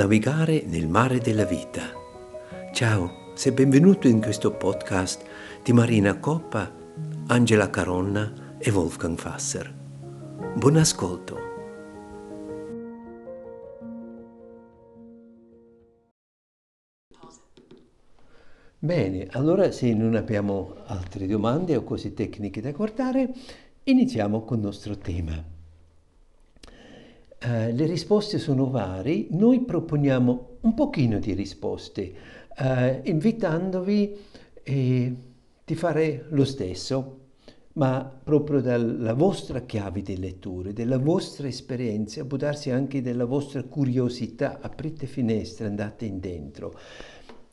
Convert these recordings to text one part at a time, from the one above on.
Navigare nel mare della vita. Ciao, sei benvenuto in questo podcast di Marina Coppa, Angela Caronna e Wolfgang Fasser. Buon ascolto. Bene, allora se non abbiamo altre domande o cose tecniche da guardare, iniziamo con il nostro tema. Uh, le risposte sono varie, noi proponiamo un pochino di risposte, uh, invitandovi eh, di fare lo stesso, ma proprio dalla vostra chiave di lettura, della vostra esperienza, può darsi anche della vostra curiosità, aprite finestre, andate in dentro.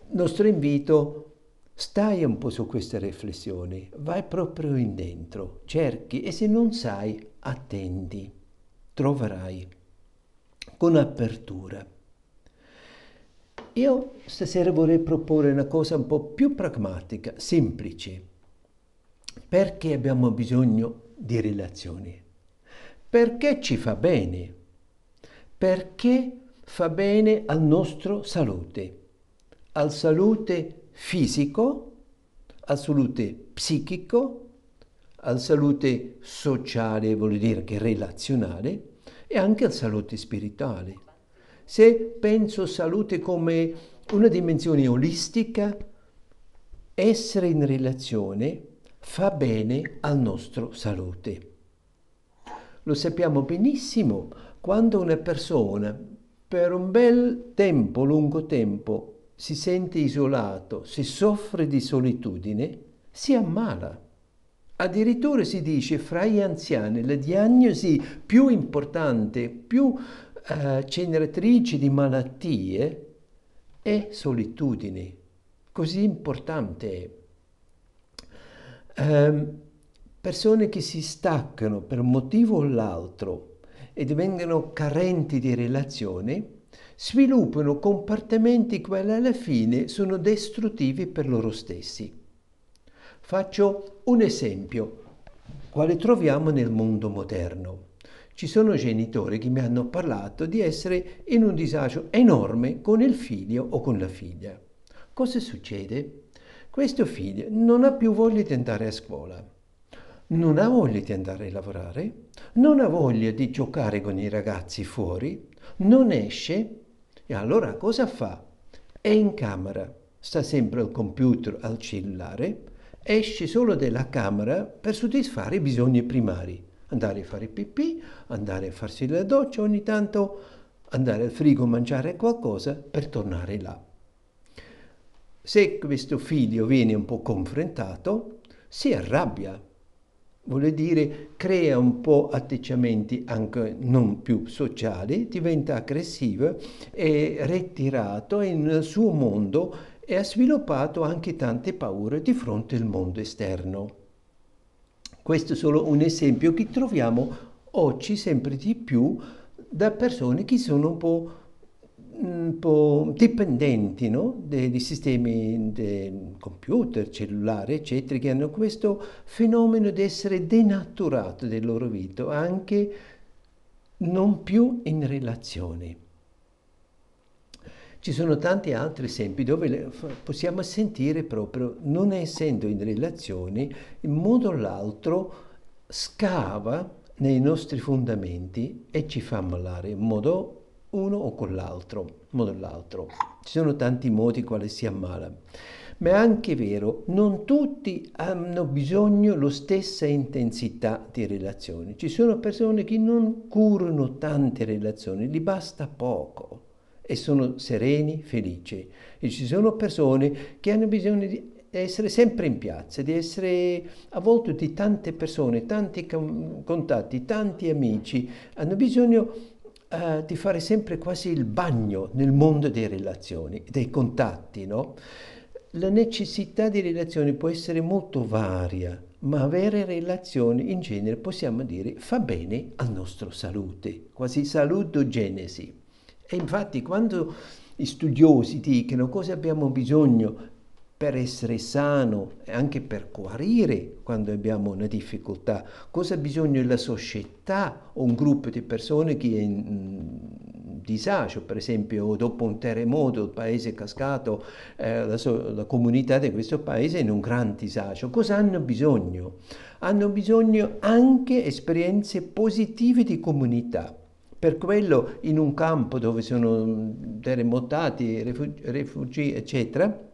Nostro invito, stai un po' su queste riflessioni, vai proprio in dentro, cerchi e se non sai, attendi, troverai con apertura. Io stasera vorrei proporre una cosa un po' più pragmatica, semplice. Perché abbiamo bisogno di relazioni? Perché ci fa bene? Perché fa bene al nostro salute, al salute fisico, al salute psichico, al salute sociale, vuol dire che relazionale, e anche alla salute spirituale. Se penso salute come una dimensione olistica, essere in relazione fa bene al nostro salute. Lo sappiamo benissimo quando una persona per un bel tempo, lungo tempo, si sente isolato, si soffre di solitudine, si ammala. Addirittura si dice fra gli anziani la diagnosi più importante, più eh, generatrice di malattie è solitudine. Così importante è. Eh, persone che si staccano per un motivo o l'altro e divengono carenti di relazione sviluppano comportamenti che alla fine sono distruttivi per loro stessi. Faccio un esempio, quale troviamo nel mondo moderno. Ci sono genitori che mi hanno parlato di essere in un disagio enorme con il figlio o con la figlia. Cosa succede? Questo figlio non ha più voglia di andare a scuola, non ha voglia di andare a lavorare, non ha voglia di giocare con i ragazzi fuori, non esce e allora cosa fa? È in camera, sta sempre al computer, al cellulare, esce solo dalla camera per soddisfare i bisogni primari. Andare a fare pipì, andare a farsi la doccia ogni tanto, andare al frigo a mangiare qualcosa per tornare là. Se questo figlio viene un po' confrontato, si arrabbia, vuol dire crea un po' atteggiamenti anche non più sociali, diventa aggressivo e ritirato nel suo mondo e ha sviluppato anche tante paure di fronte al mondo esterno. Questo è solo un esempio che troviamo oggi sempre di più da persone che sono un po', un po dipendenti no? dei, sistemi del computer, cellulare, eccetera, che hanno questo fenomeno di essere denaturato del loro vita, anche non più in relazione. Ci sono tanti altri esempi dove possiamo sentire proprio, non essendo in relazione, in modo o l'altro scava nei nostri fondamenti e ci fa ammalare in modo uno o con l'altro, modo l'altro. Ci sono tanti modi quali si ammala. Ma è anche vero, non tutti hanno bisogno della stessa intensità di relazioni. Ci sono persone che non curano tante relazioni, gli basta poco e sono sereni, felici. E ci sono persone che hanno bisogno di essere sempre in piazza, di essere avvolto di tante persone, tanti contatti, tanti amici, hanno bisogno uh, di fare sempre quasi il bagno nel mondo delle relazioni, dei contatti, no? La necessità di relazioni può essere molto varia, ma avere relazioni in genere possiamo dire fa bene alla nostra salute, quasi salutogenesi. E infatti quando gli studiosi dicono cosa abbiamo bisogno per essere sano e anche per guarire quando abbiamo una difficoltà, cosa ha bisogno la società o un gruppo di persone che è in disagio, per esempio dopo un terremoto il paese è cascato, eh, la, so, la comunità di questo paese è in un gran disagio. Cosa hanno bisogno? Hanno bisogno anche esperienze positive di comunità. Per quello in un campo dove sono terremotati, rifugi, rifugi eccetera,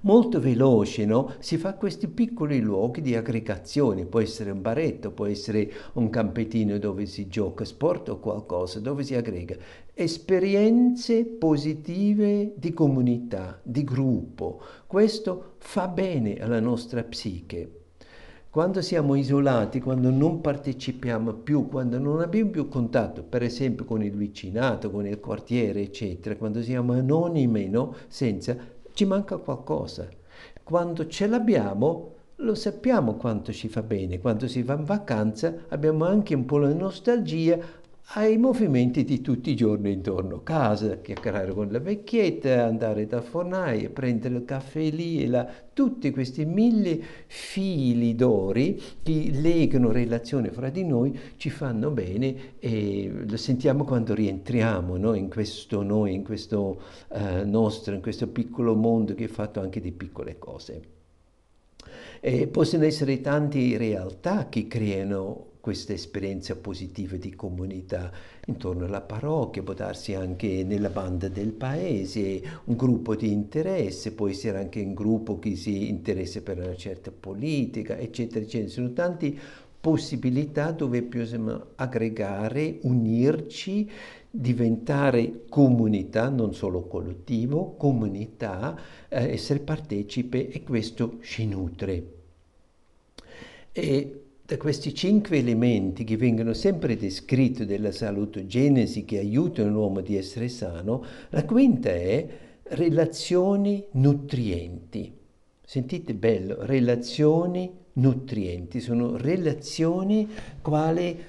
molto veloce, no? si fa questi piccoli luoghi di aggregazione, può essere un baretto, può essere un campetino dove si gioca sport o qualcosa, dove si aggrega. Esperienze positive di comunità, di gruppo. Questo fa bene alla nostra psiche. Quando siamo isolati, quando non partecipiamo più, quando non abbiamo più contatto, per esempio con il vicinato, con il quartiere, eccetera, quando siamo anonimi, no? senza ci manca qualcosa. Quando ce l'abbiamo, lo sappiamo quanto ci fa bene. Quando si va in vacanza abbiamo anche un po' la nostalgia ai movimenti di tutti i giorni intorno. Casa, chiacchierare con la vecchietta, andare dal fornaio, prendere il caffè lì e là. Tutti questi mille fili d'ori che legano relazioni fra di noi ci fanno bene e lo sentiamo quando rientriamo no? in questo noi, in questo uh, nostro, in questo piccolo mondo che è fatto anche di piccole cose. E possono essere tante realtà che creano questa esperienza positiva di comunità intorno alla parrocchia, può darsi anche nella banda del paese, un gruppo di interesse, può essere anche un gruppo che si interessa per una certa politica, eccetera, eccetera. Sono tante possibilità dove possiamo aggregare, unirci, diventare comunità, non solo collettivo, comunità, eh, essere partecipe e questo ci nutre. E da questi cinque elementi che vengono sempre descritti della salutogenesi che aiutano l'uomo a essere sano, la quinta è relazioni nutrienti. Sentite bello, relazioni nutrienti, sono relazioni quali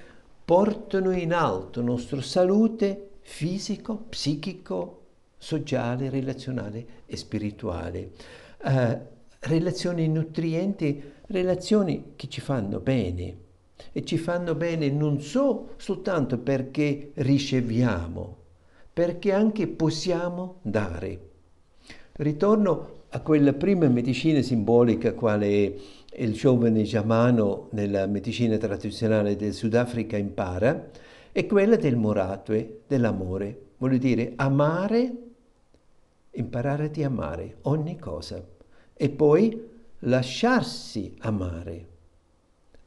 portano in alto la nostra salute fisico, psichico, sociale, relazionale e spirituale. Uh, relazioni nutrienti relazioni che ci fanno bene e ci fanno bene non so soltanto perché riceviamo, perché anche possiamo dare. Ritorno a quella prima medicina simbolica quale il giovane giamano nella medicina tradizionale del Sudafrica impara, è quella del moratue, dell'amore. Vuol dire amare, imparare di amare ogni cosa. E poi lasciarsi amare.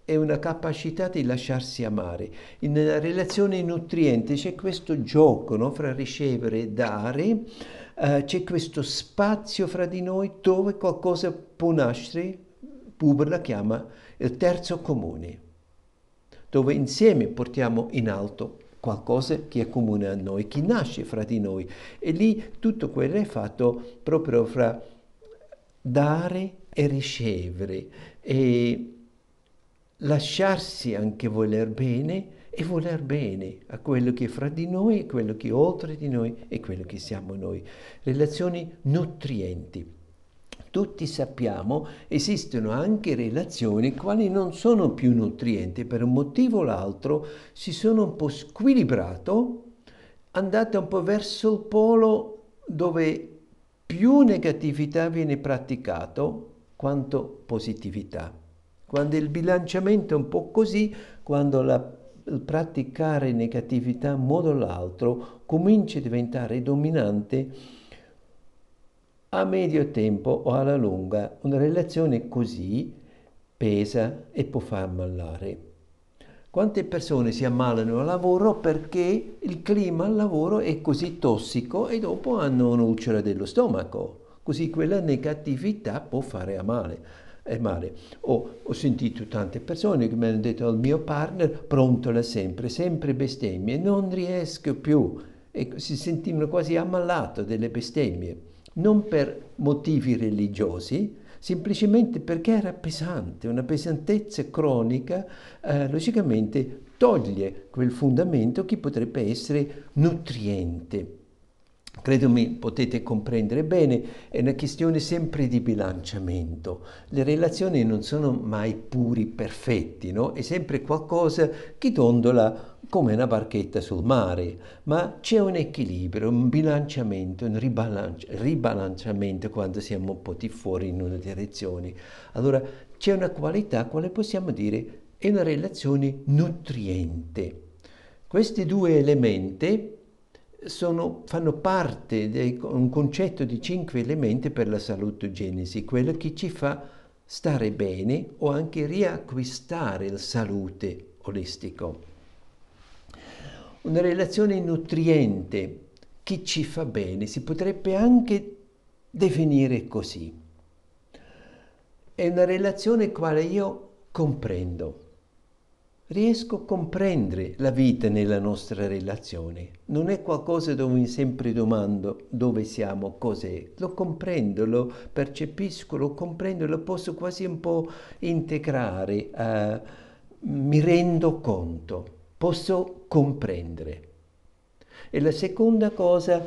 È una capacità di lasciarsi amare. Una relazione nutriente c'è questo gioco no? fra ricevere e dare, uh, c'è questo spazio fra di noi dove qualcosa può nascere, Buber la chiama il terzo comune, dove insieme portiamo in alto qualcosa che è comune a noi, che nasce fra di noi. E lì tutto quello è fatto proprio fra dare e ricevere e lasciarsi anche voler bene e voler bene a quello che è fra di noi, quello che è oltre di noi e quello che siamo noi. Relazioni nutrienti. Tutti sappiamo esistono anche relazioni quali non sono più nutrienti, per un motivo o l'altro si sono un po' squilibrato, andate un po' verso il polo dove più negatività viene praticato quanto positività. Quando il bilanciamento è un po' così, quando la, praticare negatività in modo o l'altro comincia a diventare dominante, a medio tempo o alla lunga una relazione così pesa e può far ammalare. Quante persone si ammalano al lavoro perché il clima al lavoro è così tossico e dopo hanno un'ulcera dello stomaco? Così quella negatività può fare a male. Male. Oh, ho sentito tante persone che mi hanno detto al mio partner pronto sempre, sempre bestemmie, non riesco più e si sentivano quasi ammalato delle bestemmie, non per motivi religiosi, semplicemente perché era pesante, una pesantezza cronica, eh, logicamente toglie quel fondamento che potrebbe essere nutriente. Credo mi potete comprendere bene, è una questione sempre di bilanciamento. Le relazioni non sono mai puri, perfetti, no? È sempre qualcosa che dondola come una barchetta sul mare, ma c'è un equilibrio, un bilanciamento, un ribalanci- ribilanciamento quando siamo un po' di fuori in una direzione. Allora c'è una qualità, quale possiamo dire, è una relazione nutriente. Questi due elementi sono, fanno parte di un concetto di cinque elementi per la salutogenesi, quello che ci fa stare bene o anche riacquistare la salute olistico. Una relazione nutriente che ci fa bene si potrebbe anche definire così. È una relazione quale io comprendo riesco a comprendere la vita nella nostra relazione. Non è qualcosa dove mi sempre domando dove siamo, cos'è. Lo comprendo, lo percepisco, lo comprendo, lo posso quasi un po' integrare, uh, mi rendo conto, posso comprendere. E la seconda cosa,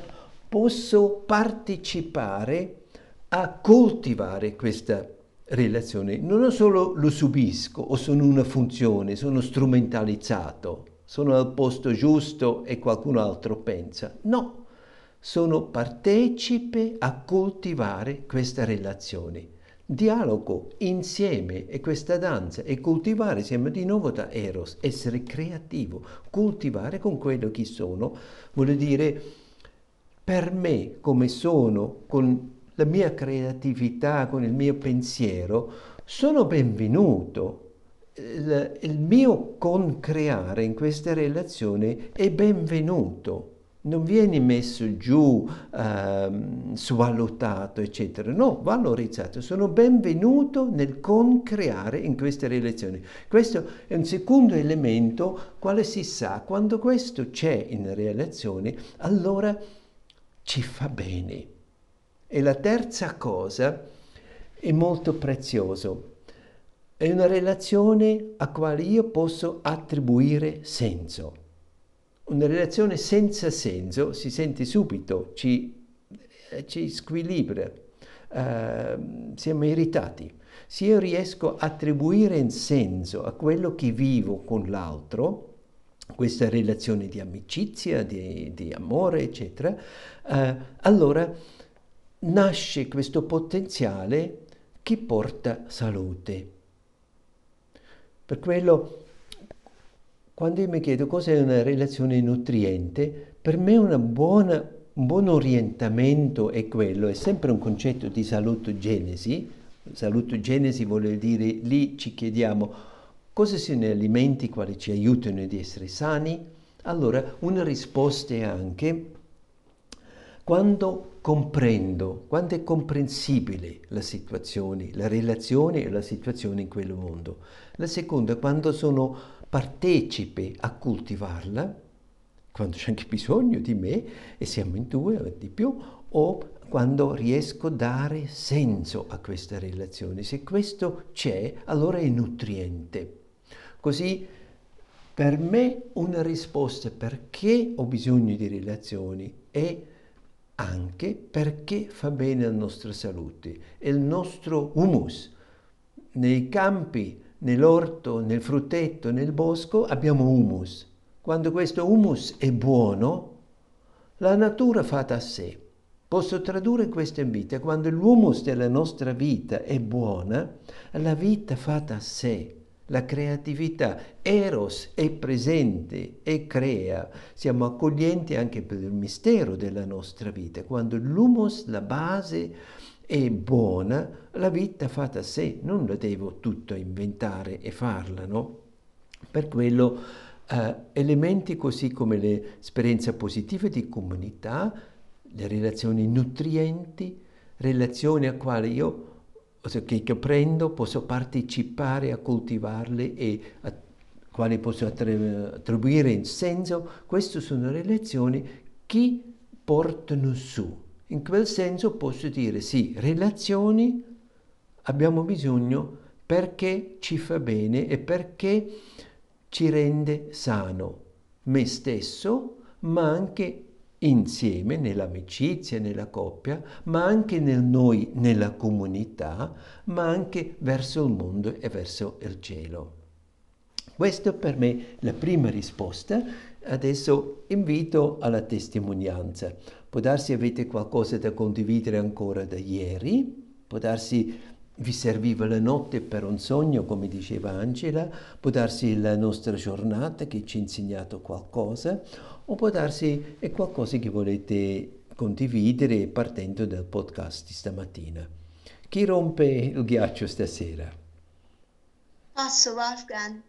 posso partecipare a coltivare questa relazione, non solo lo subisco o sono una funzione, sono strumentalizzato, sono al posto giusto e qualcun altro pensa. No, sono partecipe a coltivare questa relazione. Dialogo insieme e questa danza e coltivare, siamo di nuovo da Eros, essere creativo, coltivare con quello che sono, vuol dire per me come sono, con la mia creatività, con il mio pensiero, sono benvenuto. Il, il mio concreare in questa relazione è benvenuto non viene messo giù, ehm, svalutato, eccetera. No, valorizzato. Sono benvenuto nel concreare in queste relazioni. Questo è un secondo elemento, quale si sa, quando questo c'è in relazione, allora ci fa bene. E la terza cosa è molto prezioso. È una relazione a quale io posso attribuire senso. Una relazione senza senso si sente subito, ci, ci squilibra, uh, siamo irritati. Se io riesco a attribuire un senso a quello che vivo con l'altro, questa relazione di amicizia, di, di amore, eccetera, uh, allora nasce questo potenziale che porta salute. Per quello, quando io mi chiedo cos'è una relazione nutriente, per me buona, un buon orientamento è quello, è sempre un concetto di salutogenesi. Salutogenesi vuol dire lì ci chiediamo cosa sono gli alimenti quali ci aiutano ad essere sani. Allora, una risposta è anche quando comprendo, quando è comprensibile la situazione, la relazione e la situazione in quel mondo. La seconda, quando sono partecipe a coltivarla, quando c'è anche bisogno di me e siamo in due o di più, o quando riesco a dare senso a questa relazione. Se questo c'è, allora è nutriente. Così per me una risposta perché ho bisogno di relazioni è anche perché fa bene alla nostra salute. È il nostro humus. Nei campi, nell'orto, nel frutteto, nel bosco abbiamo humus. Quando questo humus è buono, la natura fa da sé. Posso tradurre questo in vita. Quando l'humus della nostra vita è buona, la vita fa da sé la creatività. Eros è presente e crea. Siamo accoglienti anche per il mistero della nostra vita. Quando l'humus, la base, è buona, la vita fa da sé, non la devo tutto inventare e farla, no? Per quello eh, elementi così come l'esperienza positiva di comunità, le relazioni nutrienti, relazioni a quali io che, che prendo, posso partecipare a coltivarle e a quali posso attribuire in senso, queste sono relazioni che portano su. In quel senso posso dire sì, relazioni abbiamo bisogno perché ci fa bene e perché ci rende sano me stesso, ma anche insieme nell'amicizia, nella coppia, ma anche nel noi, nella comunità, ma anche verso il mondo e verso il cielo. Questa per me è la prima risposta. Adesso invito alla testimonianza. Può darsi avete qualcosa da condividere ancora da ieri, può darsi vi serviva la notte per un sogno, come diceva Angela, può darsi la nostra giornata che ci ha insegnato qualcosa, o può darsi è qualcosa che volete condividere partendo dal podcast di stamattina. Chi rompe il ghiaccio stasera? Posso, Wolfgang,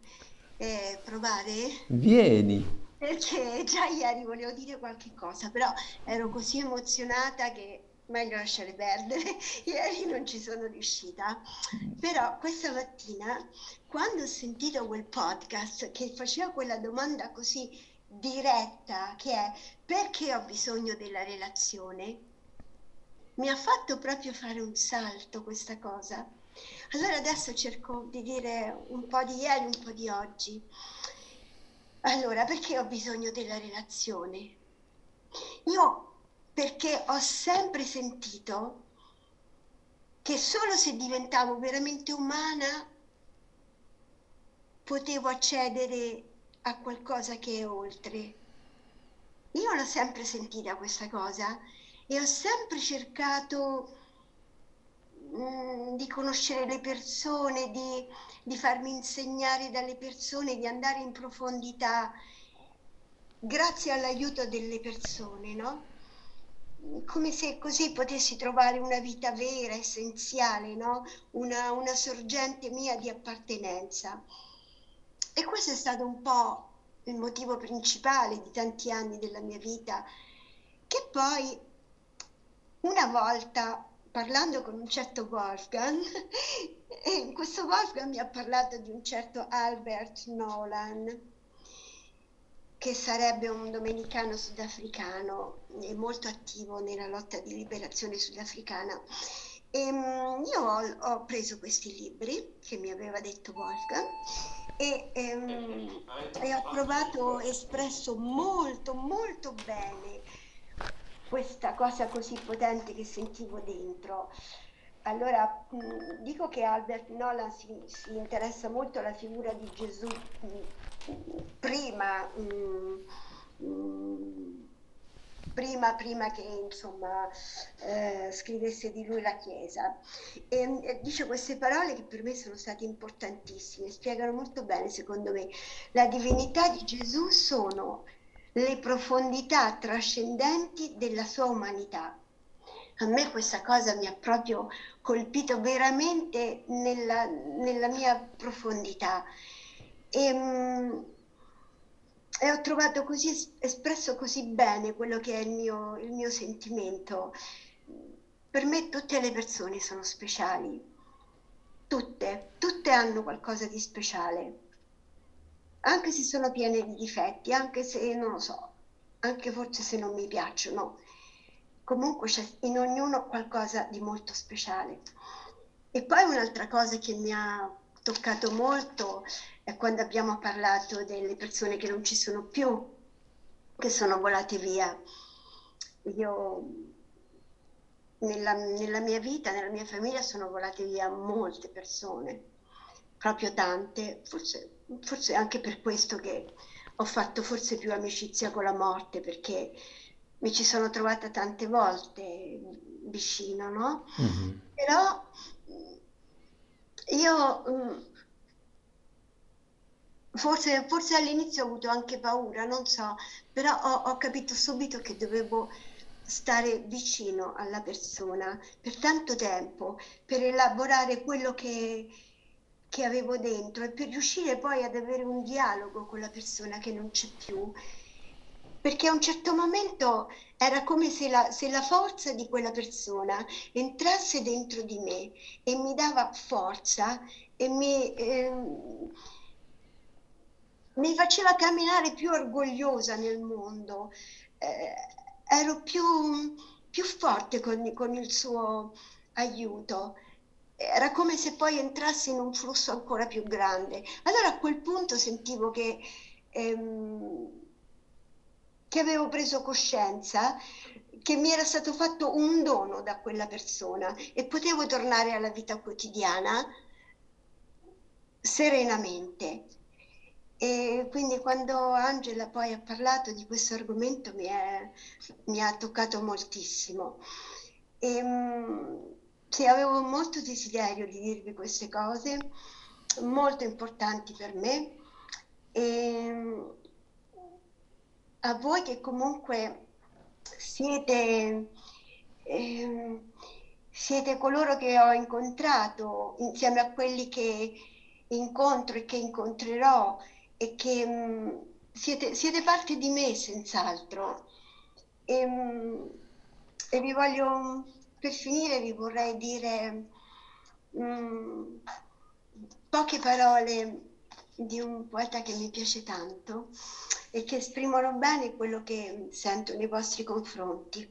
eh, provare? Vieni. Perché già ieri volevo dire qualche cosa, però ero così emozionata che meglio lasciare perdere, ieri non ci sono riuscita. Però questa mattina, quando ho sentito quel podcast che faceva quella domanda così diretta, che è perché ho bisogno della relazione, mi ha fatto proprio fare un salto questa cosa. Allora adesso cerco di dire un po' di ieri, un po' di oggi. Allora, perché ho bisogno della relazione? Io perché ho sempre sentito che solo se diventavo veramente umana potevo accedere a qualcosa che è oltre. Io l'ho sempre sentita questa cosa e ho sempre cercato mm, di conoscere le persone, di, di farmi insegnare dalle persone, di andare in profondità grazie all'aiuto delle persone, no? Come se così potessi trovare una vita vera, essenziale, no? una, una sorgente mia di appartenenza. E questo è stato un po' il motivo principale di tanti anni della mia vita, che poi una volta parlando con un certo Wolfgang, e questo Wolfgang mi ha parlato di un certo Albert Nolan, che sarebbe un domenicano sudafricano e molto attivo nella lotta di liberazione sudafricana. E, ehm, io ho, ho, preso questi libri che mi aveva detto Wolfgang e, ehm, e ho provato, espresso molto, molto bene questa cosa così potente che sentivo dentro. Allora, dico che Albert Nolan si, si interessa molto alla figura di Gesù prima, prima, prima, che insomma eh, scrivesse di lui la Chiesa. E, dice queste parole che per me sono state importantissime, spiegano molto bene, secondo me, la divinità di Gesù sono le profondità trascendenti della sua umanità. A me questa cosa mi ha proprio colpito veramente nella, nella mia profondità e, ehm, e ho trovato così espresso così bene quello che è il mio, il mio sentimento. Per me tutte le persone sono speciali, tutte, tutte hanno qualcosa di speciale, anche se sono piene di difetti, anche se non lo so, anche forse se non mi piacciono. Comunque c'è in ognuno qualcosa di molto speciale. E poi un'altra cosa che mi ha toccato molto è quando abbiamo parlato delle persone che non ci sono più, che sono volate via. Io nella, nella mia vita, nella mia famiglia sono volate via molte persone, proprio tante, forse, forse anche per questo che ho fatto forse più amicizia con la morte, perché mi ci sono trovata tante volte vicino, no? Mm-hmm. Però io mm, forse, forse, all'inizio ho avuto anche paura, non so, però ho, ho capito subito che dovevo stare vicino alla persona per tanto tempo, per elaborare quello che, che avevo dentro e per riuscire poi ad avere un dialogo con la persona che non c'è più perché a un certo momento era come se la, se la, forza di quella persona entrasse dentro di me e mi dava forza e mi, eh, mi faceva camminare più orgogliosa nel mondo, eh, ero più, più forte con, con, il suo aiuto. Era come se poi entrassi in un flusso ancora più grande. Allora a quel punto sentivo che... Ehm, che avevo preso coscienza che mi era stato fatto un dono da quella persona e potevo tornare alla vita quotidiana serenamente. E quindi quando Angela poi ha parlato di questo argomento mi, è, mi ha toccato moltissimo. E, ehm, sì, avevo molto desiderio di dirvi queste cose, molto importanti per me. E, ehm, a voi che comunque siete, eh, siete coloro che ho incontrato insieme a quelli che incontro e che incontrerò e che mh, mm, siete, siete, parte di me senz'altro. E, mh, mm, e, vi voglio, per finire, vi vorrei dire mh, mm, poche parole di un poeta che mi piace tanto e che esprimono bene quello che sento nei vostri confronti.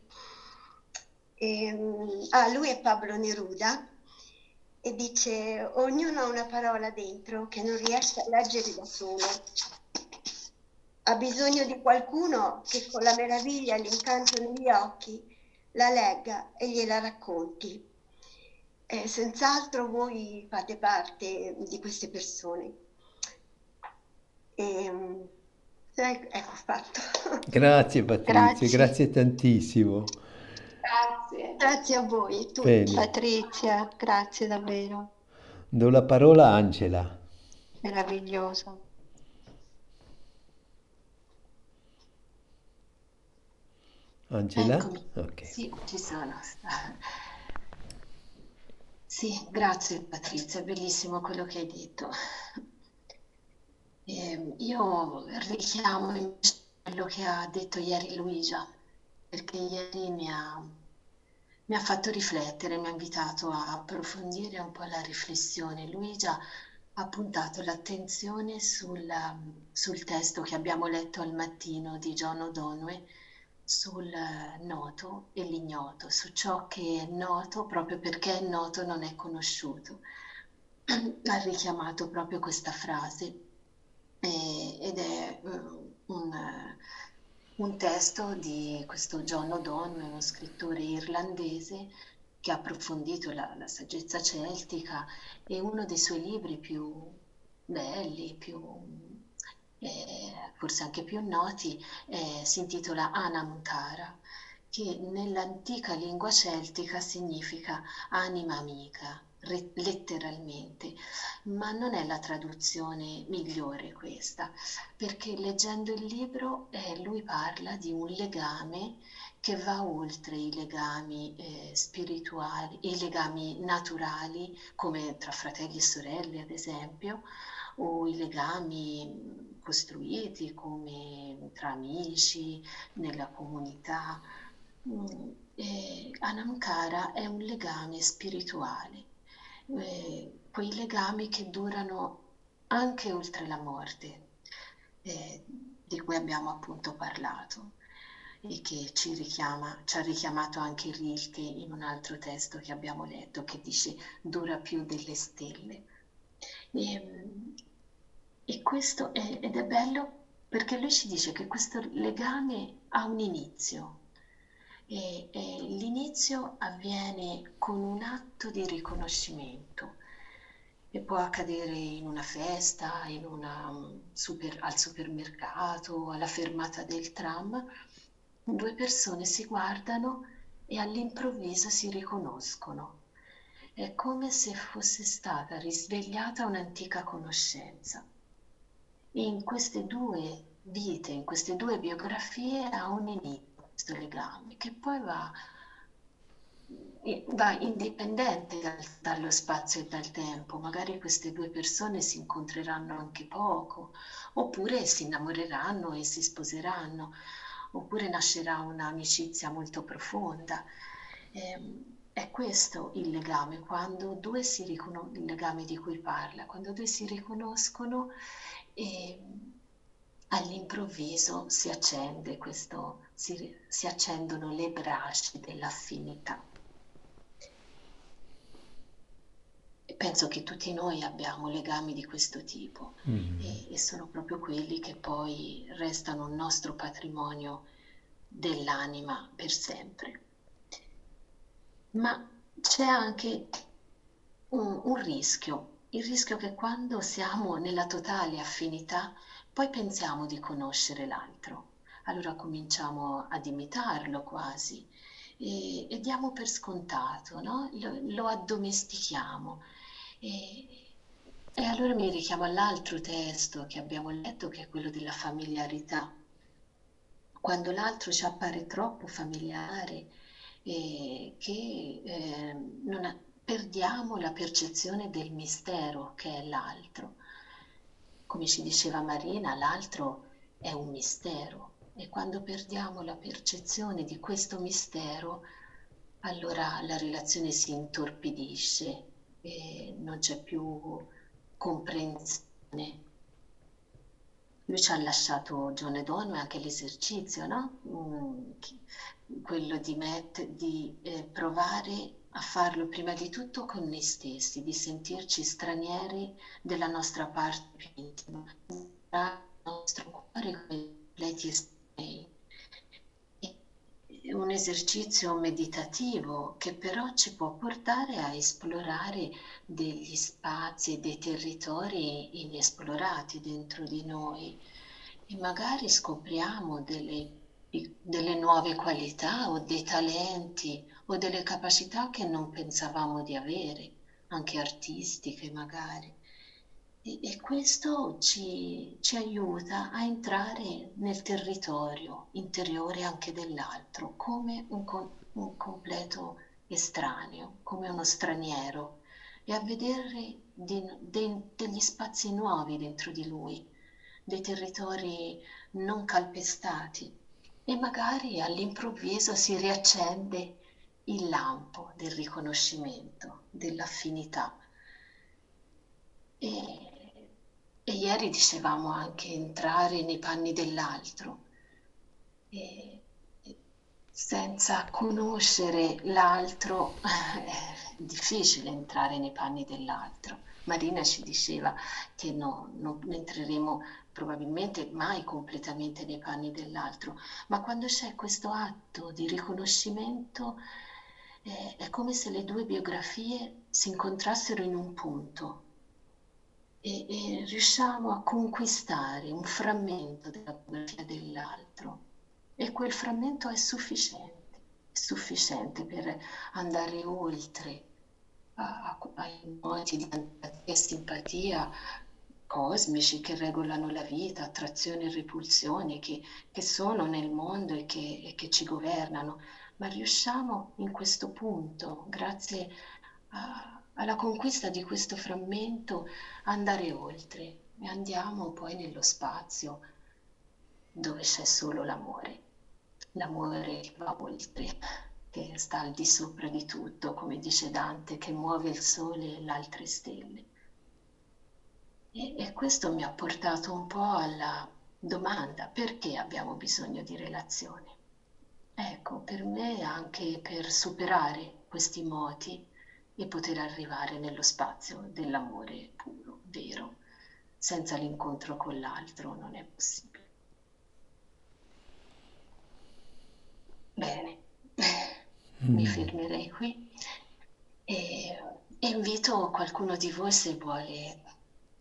E, ehm, ah, lui è Pablo Neruda e dice ognuno ha una parola dentro che non riesce a leggere da solo. Ha bisogno di qualcuno che con la meraviglia e l'incanto negli occhi la legga e gliela racconti. Eh, senz'altro voi fate parte di queste persone. E, ehm, ecco fatto. Grazie Patrizia, grazie, grazie tantissimo. Grazie. Grazie a voi tutti. Bene. Patrizia, grazie davvero. Do la parola a Angela. Meraviglioso. Angela? Eccomi. Okay. Sì, ci sono. Sì, grazie Patrizia, bellissimo quello che hai detto. Eh, io richiamo quello che ha detto ieri Luisa, perché ieri mi ha, mi ha fatto riflettere, mi ha invitato a approfondire un po' la riflessione. Luisa ha puntato l'attenzione sul, sul testo che abbiamo letto al mattino di John O'Donnell sul noto e l'ignoto, su ciò che è noto proprio perché è noto non è conosciuto. ha richiamato proprio questa frase e, ed è uh, un, un, testo di questo John O'Donnell, uno scrittore irlandese che ha approfondito la, la saggezza celtica e uno dei suoi libri più belli, più eh, forse anche più noti, eh, si intitola Anamkara, che nell'antica lingua celtica significa anima amica, letteralmente, ma non è la traduzione migliore questa, perché leggendo il libro eh, lui parla di un legame che va oltre i legami eh, spirituali, i legami naturali, come tra fratelli e sorelle ad esempio, o i legami costruiti come tra amici, nella comunità. Mm, eh, Anamkara è un legame spirituale eh, quei legami che durano anche oltre la morte, eh, di cui abbiamo appunto parlato e che ci, richiama, ci ha richiamato anche Rilke in un altro testo che abbiamo letto che dice dura più delle stelle. E, ehm, e questo è, ed è bello perché lui ci dice che questo legame ha un inizio, e, e l'inizio avviene con un atto di riconoscimento e può accadere in una festa, in una mm, super, al supermercato, alla fermata del tram. Due persone si guardano e all'improvviso si riconoscono. È come se fosse stata risvegliata un'antica conoscenza. In queste due vite, in queste due biografie ha un inizio questo legame che poi va, va indipendente dal, dallo spazio e dal tempo. Magari queste due persone si incontreranno anche poco, oppure si innamoreranno e si sposeranno, oppure nascerà un'amicizia molto profonda. Eh, è questo il legame, quando due si riconoscono, il legame di cui parla, quando due si riconoscono e all'improvviso si accende questo, si, si accendono le braci dell'affinità. penso che tutti noi abbiamo legami di questo tipo mm. e, e, sono proprio quelli che poi restano un nostro patrimonio dell'anima per sempre. Ma c'è anche un, un rischio, il rischio che quando siamo nella totale affinità poi pensiamo di conoscere l'altro, allora cominciamo ad imitarlo quasi e, e diamo per scontato, no? lo, lo addomestichiamo e, e allora mi richiamo all'altro testo che abbiamo letto, che è quello della familiarità. Quando l'altro ci appare troppo familiare, eh, che eh, ha, perdiamo la percezione del mistero che è l'altro. Come ci diceva Marina, l'altro è un mistero e quando perdiamo la percezione di questo mistero, allora la relazione si intorpidisce e non c'è più comprensione. Lui ci ha lasciato John e Dono e anche l'esercizio, no? Mm, quello di, met- di eh, provare a farlo prima di tutto con noi stessi, di sentirci stranieri della nostra parte più intima, il nostro cuore completi estranei un esercizio meditativo che però ci può portare a esplorare degli spazi dei territori inesplorati dentro di noi e magari scopriamo delle, delle nuove qualità o dei talenti o delle capacità che non pensavamo di avere, anche artistiche magari. E, e questo ci, ci, aiuta a entrare nel territorio interiore anche dell'altro, come un, un completo estraneo, come uno straniero, e a vedere di, de, degli spazi nuovi dentro di lui, dei territori non calpestati e magari all'improvviso si riaccende il lampo del riconoscimento, dell'affinità. E e ieri dicevamo anche entrare nei panni dell'altro, e senza conoscere l'altro è difficile entrare nei panni dell'altro. Marina ci diceva che no, non entreremo probabilmente mai completamente nei panni dell'altro, ma quando c'è questo atto di riconoscimento eh, è come se le due biografie si incontrassero in un punto e, e riusciamo a conquistare un frammento della biografia dell'altro. E quel frammento è sufficiente, è sufficiente per andare oltre a, a, ai moti di antipatia e simpatia cosmici che regolano la vita, attrazione e repulsione che, che sono nel mondo e che, e che ci governano, ma riusciamo in questo punto, grazie a, alla conquista di questo frammento andare oltre e andiamo poi nello spazio dove c'è solo l'amore, l'amore che va oltre, che sta al di sopra di tutto, come dice Dante, che muove il sole e le altre stelle. E, e questo mi ha portato un po' alla domanda, perché abbiamo bisogno di relazione? Ecco, per me anche per superare questi moti e poter arrivare nello spazio dell'amore puro, vero. Senza l'incontro con l'altro non è possibile. Bene, mm. mi fermerei qui e, e invito qualcuno di voi se vuole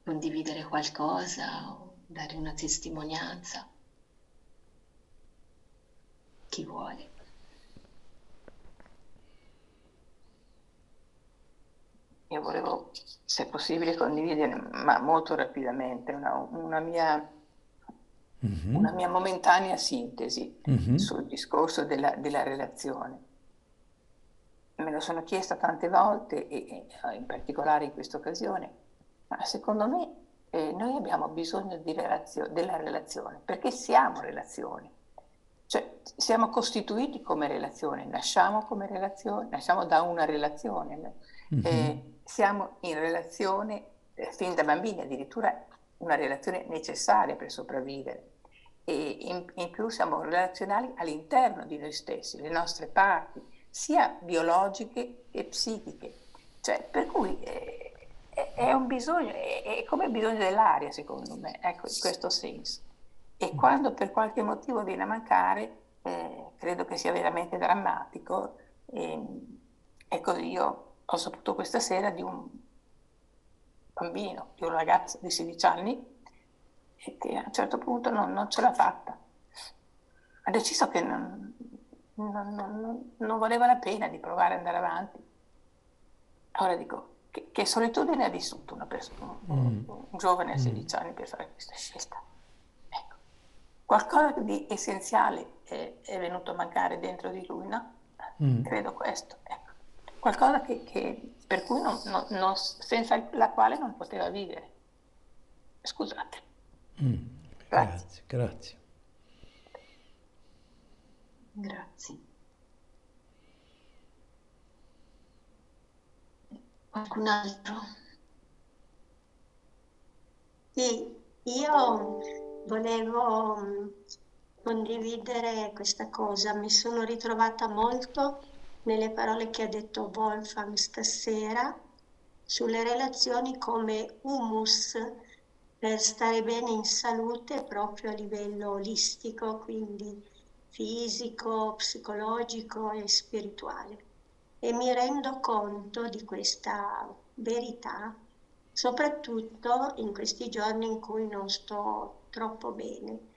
condividere qualcosa o dare una testimonianza. Chi vuole. Io volevo, se possibile, condividere, ma molto rapidamente, una, una, mia, mm-hmm. una mia, momentanea sintesi mm-hmm. sul discorso della, della, relazione. Me lo sono chiesto tante volte, e, e in particolare in questa occasione, ma secondo me eh, noi abbiamo bisogno relazio- della relazione, perché siamo relazioni. Cioè, siamo costituiti come relazione, nasciamo come relazione, nasciamo da una relazione. Mm-hmm. Eh, siamo in relazione eh, fin da bambini, addirittura una relazione necessaria per sopravvivere. E in, in, più siamo relazionali all'interno di noi stessi, le nostre parti, sia biologiche che psichiche. Cioè, per cui eh, è, un bisogno, è, è, come il bisogno dell'aria secondo me, ecco, in questo senso. E quando per qualche motivo viene a mancare, eh, credo che sia veramente drammatico. E, e così io ho saputo questa sera di un bambino, di un ragazzo di 16 anni, che a un certo punto non, non ce l'ha fatta. Ha deciso che non, non, non, non, valeva la pena di provare ad andare avanti. Ora dico, che, che solitudine ha vissuto una persona, mm. un, giovane a 16 mm. anni per fare questa scelta? Ecco, qualcosa di essenziale è, è, venuto a mancare dentro di lui, no? Mm. Credo questo. Ecco. Qualcosa che, che, per cui senza la quale non poteva vivere. Scusate. Mm. Grazie. grazie. Grazie. Qualcun altro? Sì, io volevo mm, condividere questa cosa. Mi sono ritrovata molto nelle parole che ha detto Wolfgang stasera sulle relazioni come humus per stare bene in salute proprio a livello olistico, quindi fisico, psicologico e spirituale. E mi rendo conto di questa verità, soprattutto in questi giorni in cui non sto troppo bene.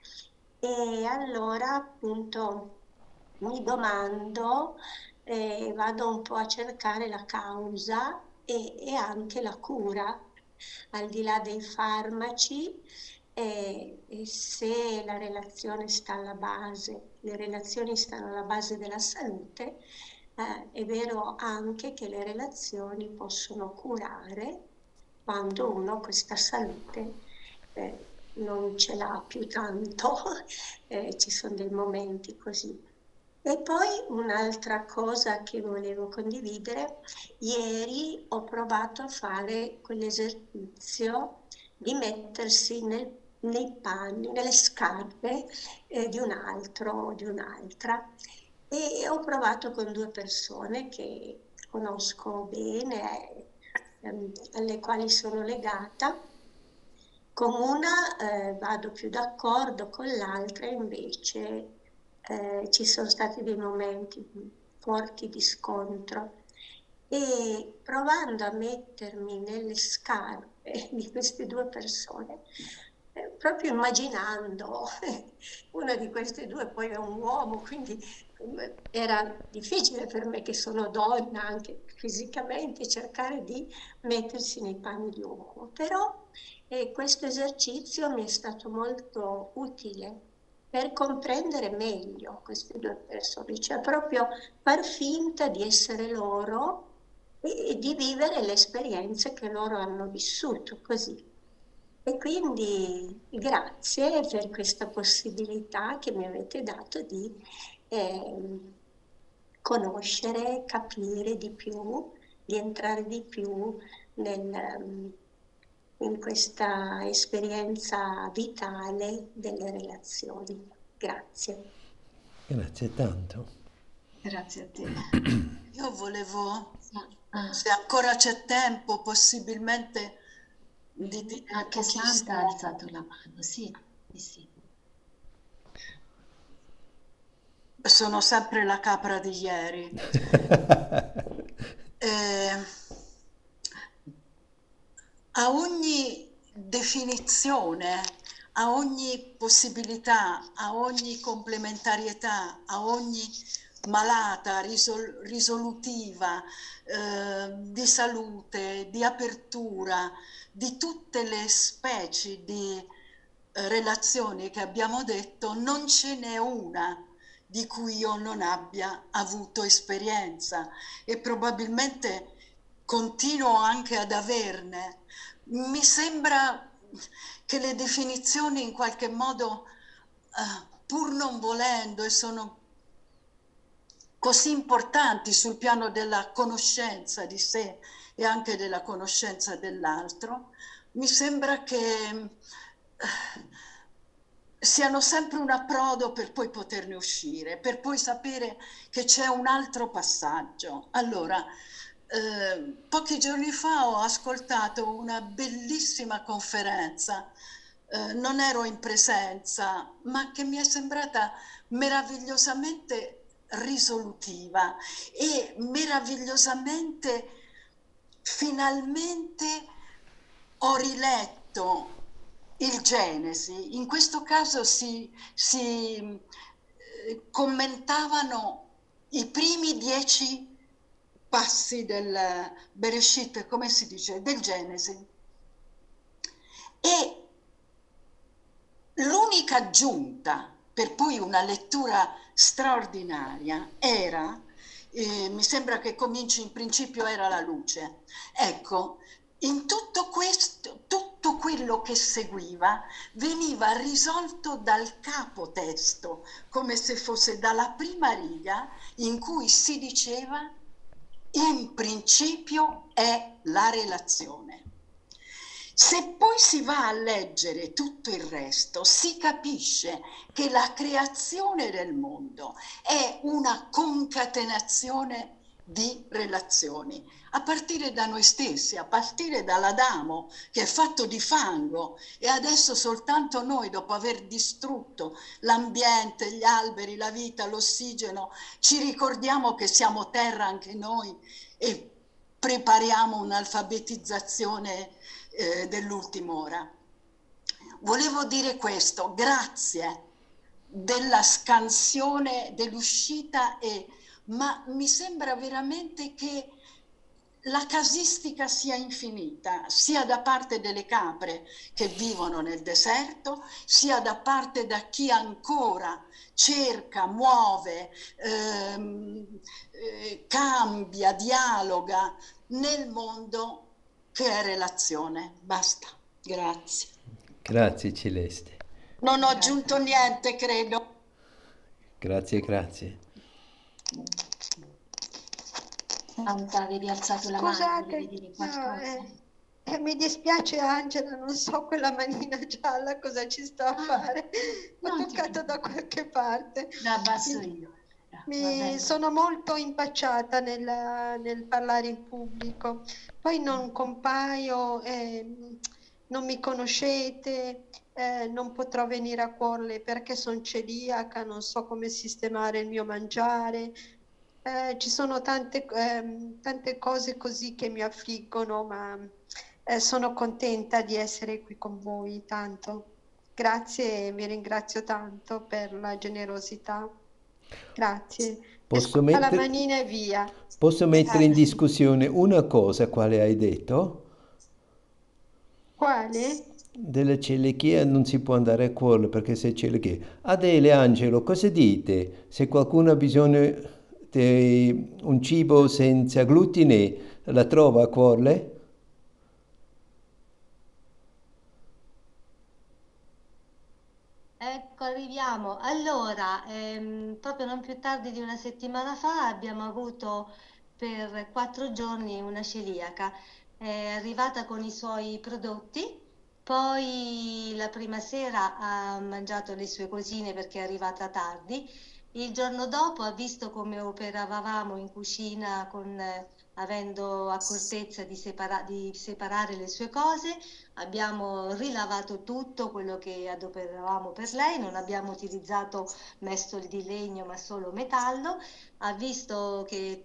E allora appunto mi domando, eh, vado un po' a cercare la causa e, e anche la cura, al di là dei farmaci, e, e se la relazione sta alla base, le relazioni stanno alla base della salute, eh, è vero anche che le relazioni possono curare quando uno questa salute eh, non ce l'ha più tanto, eh, ci sono dei momenti così. E poi un'altra cosa che volevo condividere, ieri ho provato a fare quell'esercizio di mettersi nel nei panni, nelle scarpe eh, di un altro o di un'altra. E ho provato con due persone che conosco bene, ehm, alle quali sono legata. Con una eh, vado più d'accordo, con l'altra invece eh, ci sono stati dei momenti forti di scontro. E provando a mettermi nelle scarpe di queste due persone, proprio immaginando una di queste due poi è un uomo, quindi era difficile per me che sono donna anche fisicamente cercare di mettersi nei panni di un uomo, però eh, questo esercizio mi è stato molto utile per comprendere meglio queste due persone, cioè proprio far finta di essere loro e di vivere le esperienze che loro hanno vissuto così. E quindi grazie per questa possibilità che mi avete dato di eh, conoscere, capire di più, di entrare di più nel, in questa esperienza vitale delle relazioni. Grazie. Grazie tanto. Grazie a te. Io volevo, ah. se ancora c'è tempo, possibilmente di, di, anche Santa ha alzato la mano, sì, sì, sì. Sono sempre la capra di ieri. eh, a ogni definizione, a ogni possibilità, a ogni complementarietà, a ogni malata, risol- risolutiva, eh, di salute, di apertura, di tutte le specie di eh, relazioni che abbiamo detto, non ce n'è una di cui io non abbia avuto esperienza e probabilmente continuo anche ad averne. Mi sembra che le definizioni in qualche modo, eh, pur non volendo, e sono così importanti sul piano della conoscenza di sé e anche della conoscenza dell'altro, mi sembra che eh, siano sempre un approdo per poi poterne uscire, per poi sapere che c'è un altro passaggio. Allora, eh, pochi giorni fa ho ascoltato una bellissima conferenza, eh, non ero in presenza, ma che mi è sembrata meravigliosamente risolutiva e meravigliosamente finalmente ho riletto il Genesi. In questo caso si, si eh, commentavano i primi dieci passi del Bereshit, come si dice, del Genesi. E l'unica aggiunta per poi una lettura straordinaria era, eh, mi sembra che cominci in principio era la luce. Ecco, in tutto questo, tutto quello che seguiva veniva risolto dal capotesto, come se fosse dalla prima riga in cui si diceva in principio è la relazione. Se poi si va a leggere tutto il resto, si capisce che la creazione del mondo è una concatenazione di relazioni, a partire da noi stessi, a partire dall'Adamo che è fatto di fango e adesso soltanto noi, dopo aver distrutto l'ambiente, gli alberi, la vita, l'ossigeno, ci ricordiamo che siamo terra anche noi e prepariamo un'alfabetizzazione eh, dell'ultima ora. Volevo dire questo, grazie della scansione, dell'uscita e ma mi sembra veramente che la casistica sia infinita, sia da parte delle capre che vivono nel deserto, sia da parte da chi ancora cerca, muove, ehm, eh, cambia, dialoga nel mondo che è relazione. Basta, grazie. Grazie Celeste. Non ho aggiunto niente, credo. Grazie, grazie. Santa, avevi alzato la Scusate, mano, qualcosa? no, eh, eh, mi dispiace Angela, non so quella manina gialla cosa ci sta a Ah, fare. L'ho non ti toccata da qualche parte. La abbasso io. Mi sono molto impacciata nel, nel parlare in pubblico. Poi non compaio, eh, non mi conoscete, eh, non potrò venire a Cuorle perché sono celiaca, non so come sistemare il mio mangiare. Eh, ci sono tante, ehm, tante cose così che mi affliggono, ma eh, sono contenta di essere qui con voi, tanto. Grazie e vi ringrazio tanto per la generosità. Grazie. Posso scusa la mettere, manina e via. posso mettere in discussione una cosa, quale hai detto? Quale? Della celiachia non si può andare a cuore perché sei celiachia. Adele, Angelo, cosa dite? Se qualcuno ha bisogno un cibo senza glutine, la trova a cuore? Ecco, arriviamo. Allora, ehm, proprio non più tardi di una settimana fa abbiamo avuto per quattro giorni una celiaca. È arrivata con i suoi prodotti, poi la prima sera ha mangiato le sue cosine perché è arrivata tardi. Il giorno dopo ha visto come operavamo in cucina con, eh, avendo accortezza di separa- di separare le sue cose. Abbiamo rilavato tutto quello che adoperavamo per lei, non abbiamo utilizzato mestoli di legno ma solo metallo. Ha visto che,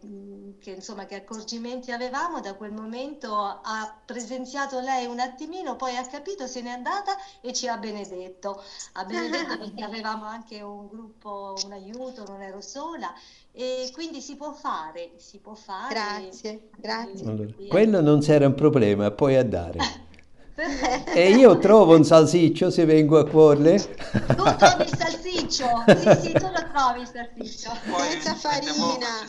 che, insomma, che accorgimenti avevamo, da quel momento ha presenziato lei un attimino, poi ha capito, se n'è andata e ci ha benedetto. Ha benedetto perché avevamo anche un gruppo, un aiuto, non ero sola e quindi si può fare, si può fare. Grazie, grazie. Allora, quello non sarà un problema, puoi andare. Perfetto. E io trovo un salsiccio se vengo a cuore? Tu trovi il salsiccio, sì, sì, tu lo trovi il salsiccio. Senza farina.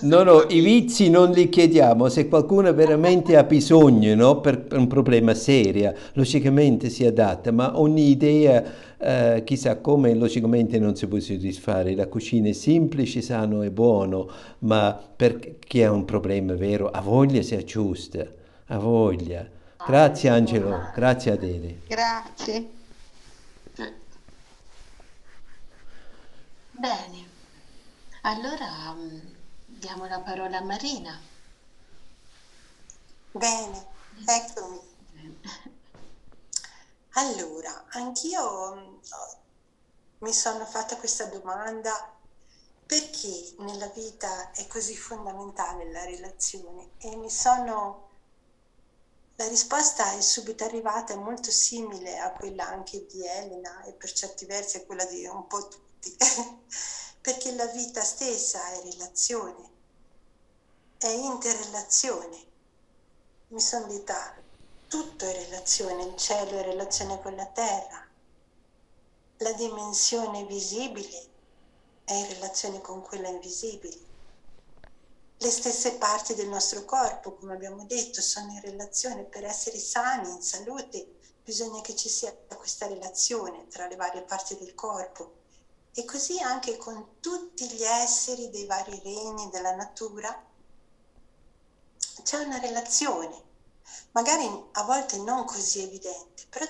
No, no, i vizi non li chiediamo, se qualcuno veramente ha bisogno, no, per un problema serio, logicamente si adatta, ma ogni idea, eh, chissà come, logicamente non si può soddisfare. La cucina è semplice, sano e buono, ma per chi ha un problema vero, ha voglia si aggiusta, ha voglia. Grazie Angelo, grazie Adele. Grazie. Bene, allora mm, diamo la parola a Marina. Bene, eccomi. Allora, anch'io mm, mi sono fatta questa domanda perché nella vita è così fondamentale la relazione e mi sono la risposta è subito arrivata, è molto simile a quella anche di Elena e per certi versi a quella di un po' tutti, perché la vita stessa è relazione, è interrelazione. Mi sono detta, tutto è relazione, il cielo è relazione con la terra, la dimensione visibile è in relazione con quella invisibile le stesse parti del nostro corpo, come abbiamo detto, sono in relazione. Per essere sani, in salute, bisogna che ci sia questa relazione tra le varie parti del corpo. E così anche con tutti gli esseri dei vari regni della natura c'è una relazione, magari a volte non così evidente, però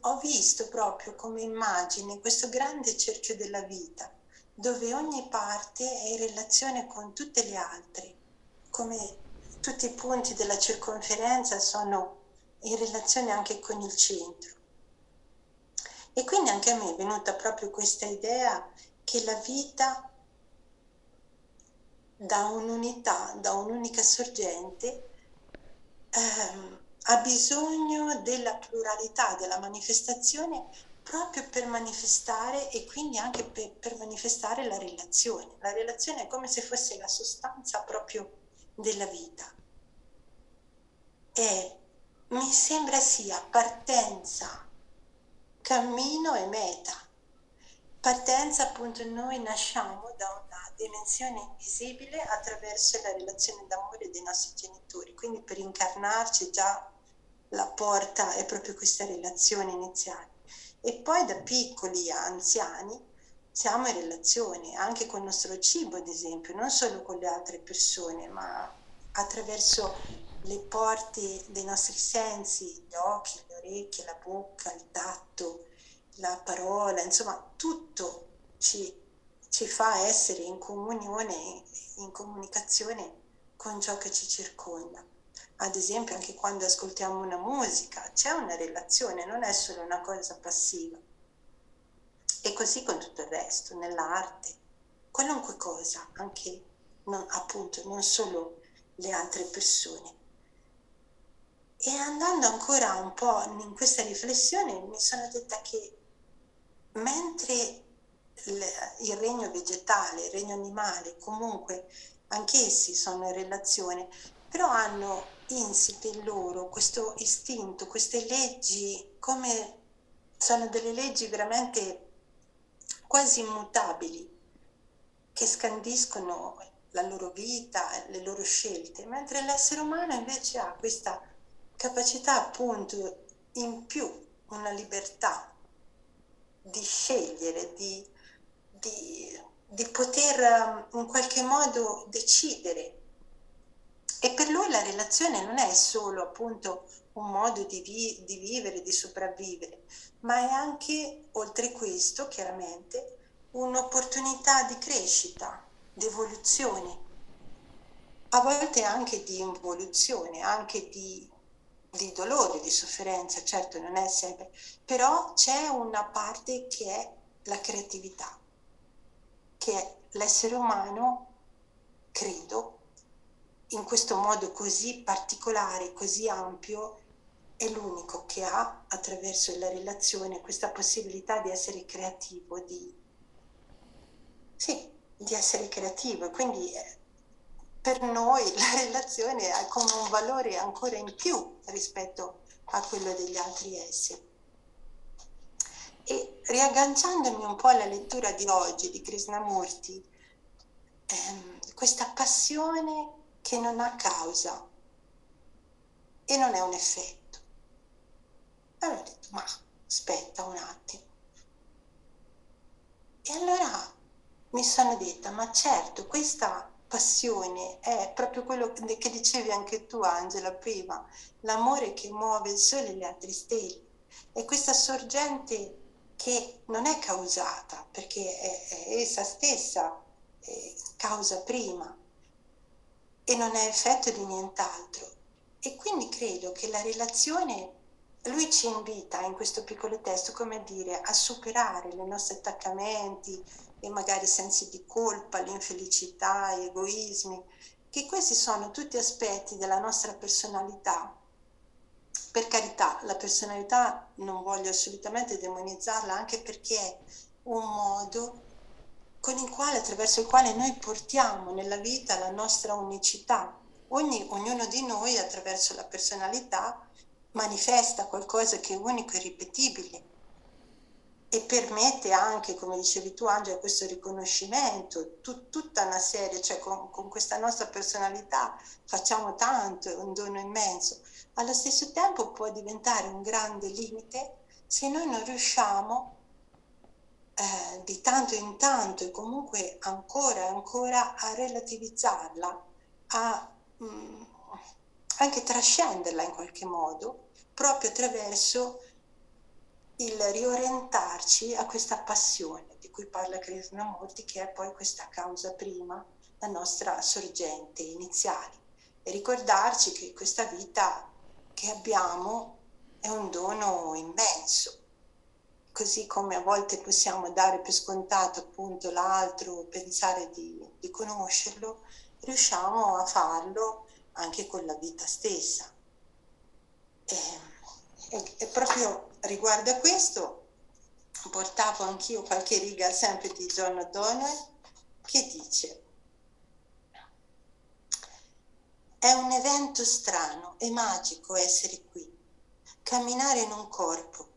ho visto proprio come immagine questo grande cerchio della vita dove ogni parte è in relazione con tutte le altre, come tutti i punti della circonferenza sono in relazione anche con il centro. E quindi anche a me è venuta proprio questa idea che la vita da un'unità, da un'unica sorgente, ehm, ha bisogno della pluralità, della manifestazione proprio per manifestare e quindi anche per, per, manifestare la relazione. La relazione è come se fosse la sostanza proprio della vita. E mi sembra sia partenza, cammino e meta. Partenza appunto noi nasciamo da una dimensione invisibile attraverso la relazione d'amore dei nostri genitori, quindi per incarnarci già la porta è proprio questa relazione iniziale e poi da piccoli a anziani siamo in relazione anche con il nostro cibo, ad esempio, non solo con le altre persone, ma attraverso le porte dei nostri sensi, gli occhi, le orecchie, la bocca, il tatto, la parola, insomma, tutto ci, ci fa essere in comunione, in comunicazione con ciò che ci circonda ad esempio anche quando ascoltiamo una musica, c'è una relazione, non è solo una cosa passiva. E così con tutto il resto, nell'arte, qualunque cosa, anche non, appunto non solo le altre persone. E andando ancora un po' in questa riflessione mi sono detta che mentre il regno vegetale, il regno animale, comunque anch'essi sono in relazione, però hanno insito in loro questo istinto, queste leggi, come sono delle leggi veramente quasi immutabili, che scandiscono la loro vita, le loro scelte, mentre l'essere umano invece ha questa capacità appunto in più, una libertà di scegliere, di, di, di poter in qualche modo decidere e per lui la relazione non è solo appunto un modo di, vi- di vivere, di sopravvivere, ma è anche, oltre questo, chiaramente, un'opportunità di crescita, di evoluzione, a volte anche di involuzione, anche di, di dolore, di sofferenza, certo non è sempre, però c'è una parte che è la creatività, che l'essere umano, credo, in questo modo così particolare, così ampio, è l'unico che ha attraverso la relazione questa possibilità di essere creativo, di, sì, di essere creativo. Quindi eh, per noi la relazione ha come un valore ancora in più rispetto a quello degli altri esseri. E riagganciandomi un po' alla lettura di oggi di Krishnamurti, ehm, questa passione che non ha causa e non è un effetto. Allora ho detto, ma aspetta un attimo. E allora mi sono detta, ma certo, questa passione è proprio quello che dicevi anche tu, Angela, prima, l'amore che muove il sole e le altre stelle. È questa sorgente che non è causata, perché è, è essa stessa è causa prima, e non è effetto di nient'altro. E quindi credo che la relazione, lui ci invita in questo piccolo testo, come dire, a superare i nostri attaccamenti e magari sensi di colpa, l'infelicità, gli egoismi, che questi sono tutti aspetti della nostra personalità. Per carità, la personalità non voglio assolutamente demonizzarla, anche perché è un modo con il quale, attraverso il quale noi portiamo nella vita la nostra unicità. Ogni, ognuno di noi attraverso la personalità manifesta qualcosa che è unico e ripetibile e permette anche, come dicevi tu Angela, questo riconoscimento, tu, tutta una serie, cioè con, con, questa nostra personalità facciamo tanto, è un dono immenso. Allo stesso tempo può diventare un grande limite se noi non riusciamo eh, di tanto in tanto e comunque ancora e ancora a relativizzarla, a mh, mm, anche trascenderla in qualche modo, proprio attraverso il riorientarci a questa passione di cui parla Krishnamurti, che è poi questa causa prima, la nostra sorgente iniziale. E ricordarci che questa vita che abbiamo è un dono immenso così come a volte possiamo dare per scontato appunto l'altro, pensare di, di conoscerlo, riusciamo a farlo anche con la vita stessa. E, e, e proprio riguardo a questo portavo anch'io qualche riga sempre di John O'Donnell che dice è un evento strano e magico essere qui, camminare in un corpo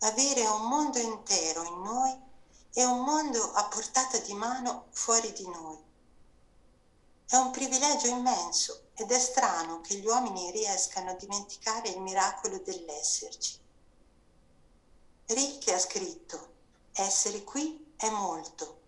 avere un mondo intero in noi e un mondo a portata di mano fuori di noi. È un privilegio immenso ed è strano che gli uomini riescano a dimenticare il miracolo dell'esserci. Ricche ha scritto, essere qui è molto.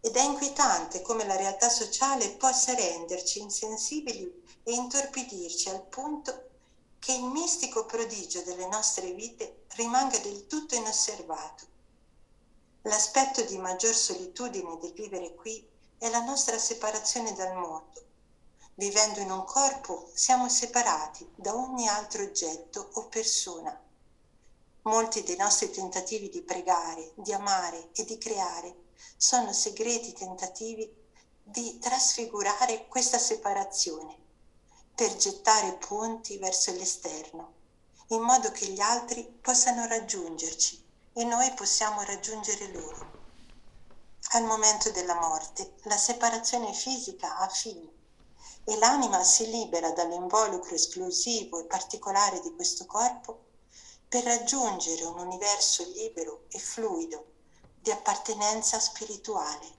Ed è inquietante come la realtà sociale possa renderci insensibili e intorpidirci al punto che il mistico prodigio delle nostre vite rimanga del tutto inosservato. L'aspetto di maggior solitudine del vivere qui è la nostra separazione dal mondo. Vivendo in un corpo siamo separati da ogni altro oggetto o persona. Molti dei nostri tentativi di pregare, di amare e di creare sono segreti tentativi di trasfigurare questa separazione per gettare ponti verso l'esterno, in modo che gli altri possano raggiungerci e noi possiamo raggiungere loro. Al momento della morte la separazione fisica ha fine e l'anima si libera dall'involucro esclusivo e particolare di questo corpo per raggiungere un universo libero e fluido di appartenenza spirituale.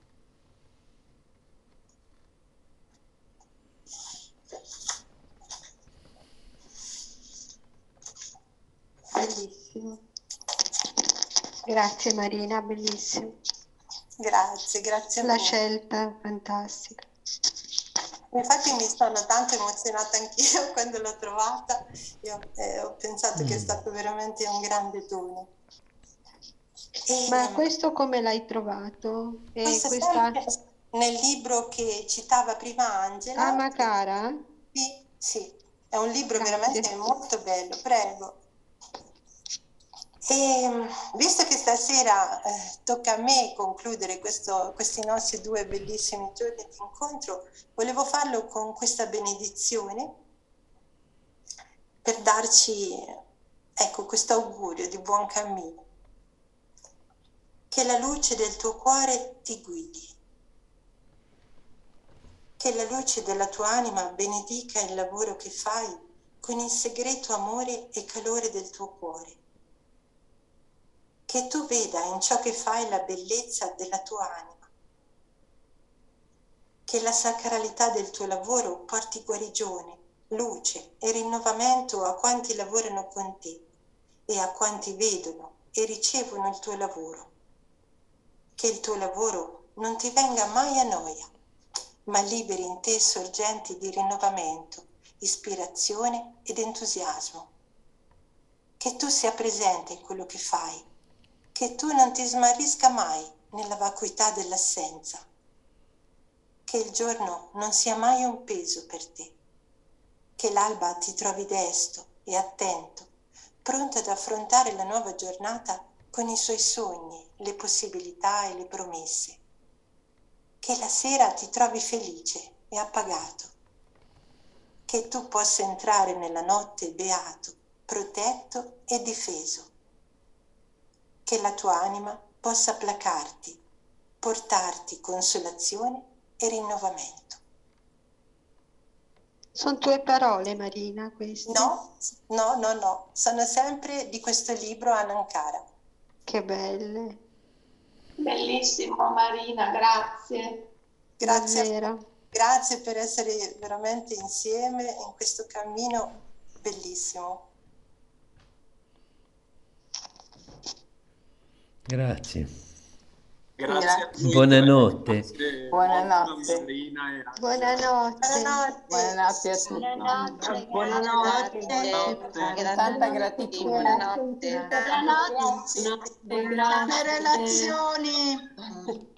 Bellissimo. Grazie Marina, bellissimo. Grazie, grazie a La voi. scelta fantastica. Infatti mi sono tanto emozionata anch'io quando l'ho trovata e eh, ho pensato mm. che è mm. stato veramente un grande dono. E, Ma questo come l'hai trovato? Questo questa... nel libro che citava prima Angela. Ah, Macara? Sì, sì, è un libro Grazie. veramente molto bello, prego. E visto che stasera eh, tocca a me concludere questo, questi nostri due bellissimi giorni di incontro, volevo farlo con questa benedizione per darci ecco, questo augurio di buon cammino. Che la luce del tuo cuore ti guidi, che la luce della tua anima benedica il lavoro che fai con il segreto amore e calore del tuo cuore che tu veda in ciò che fai la bellezza della tua anima, che la sacralità del tuo lavoro porti guarigione, luce e rinnovamento a quanti lavorano con te e a quanti vedono e ricevono il tuo lavoro. Che il tuo lavoro non ti venga mai a noia, ma liberi in te sorgenti di rinnovamento, ispirazione ed entusiasmo. Che tu sia presente in quello che fai che tu non ti smarrisca mai nella vacuità dell'assenza, che il giorno non sia mai un peso per te, che l'alba ti trovi desto e attento, pronto ad affrontare la nuova giornata con i suoi sogni, le possibilità e le promesse. Che la sera ti trovi felice e appagato. Che tu possa entrare nella notte beato, protetto e difeso. Che la tua anima possa placarti, portarti consolazione e rinnovamento. Sono tue parole, Marina, queste? No, no, no, no, sono sempre di questo libro Anankara. Che belle. Bellissimo Marina, grazie. Grazie, grazie per essere veramente insieme in questo cammino bellissimo. Grazie. Grazie. Buonanotte. Grazie. Buonanotte. Buonanotte. Buonanotte. Buonanotte a tutti. Buonanotte. Buonanotte. Buonanotte. Tanta gratitudine. Buonanotte. Buonanotte. Buonanotte, grazie. relazioni.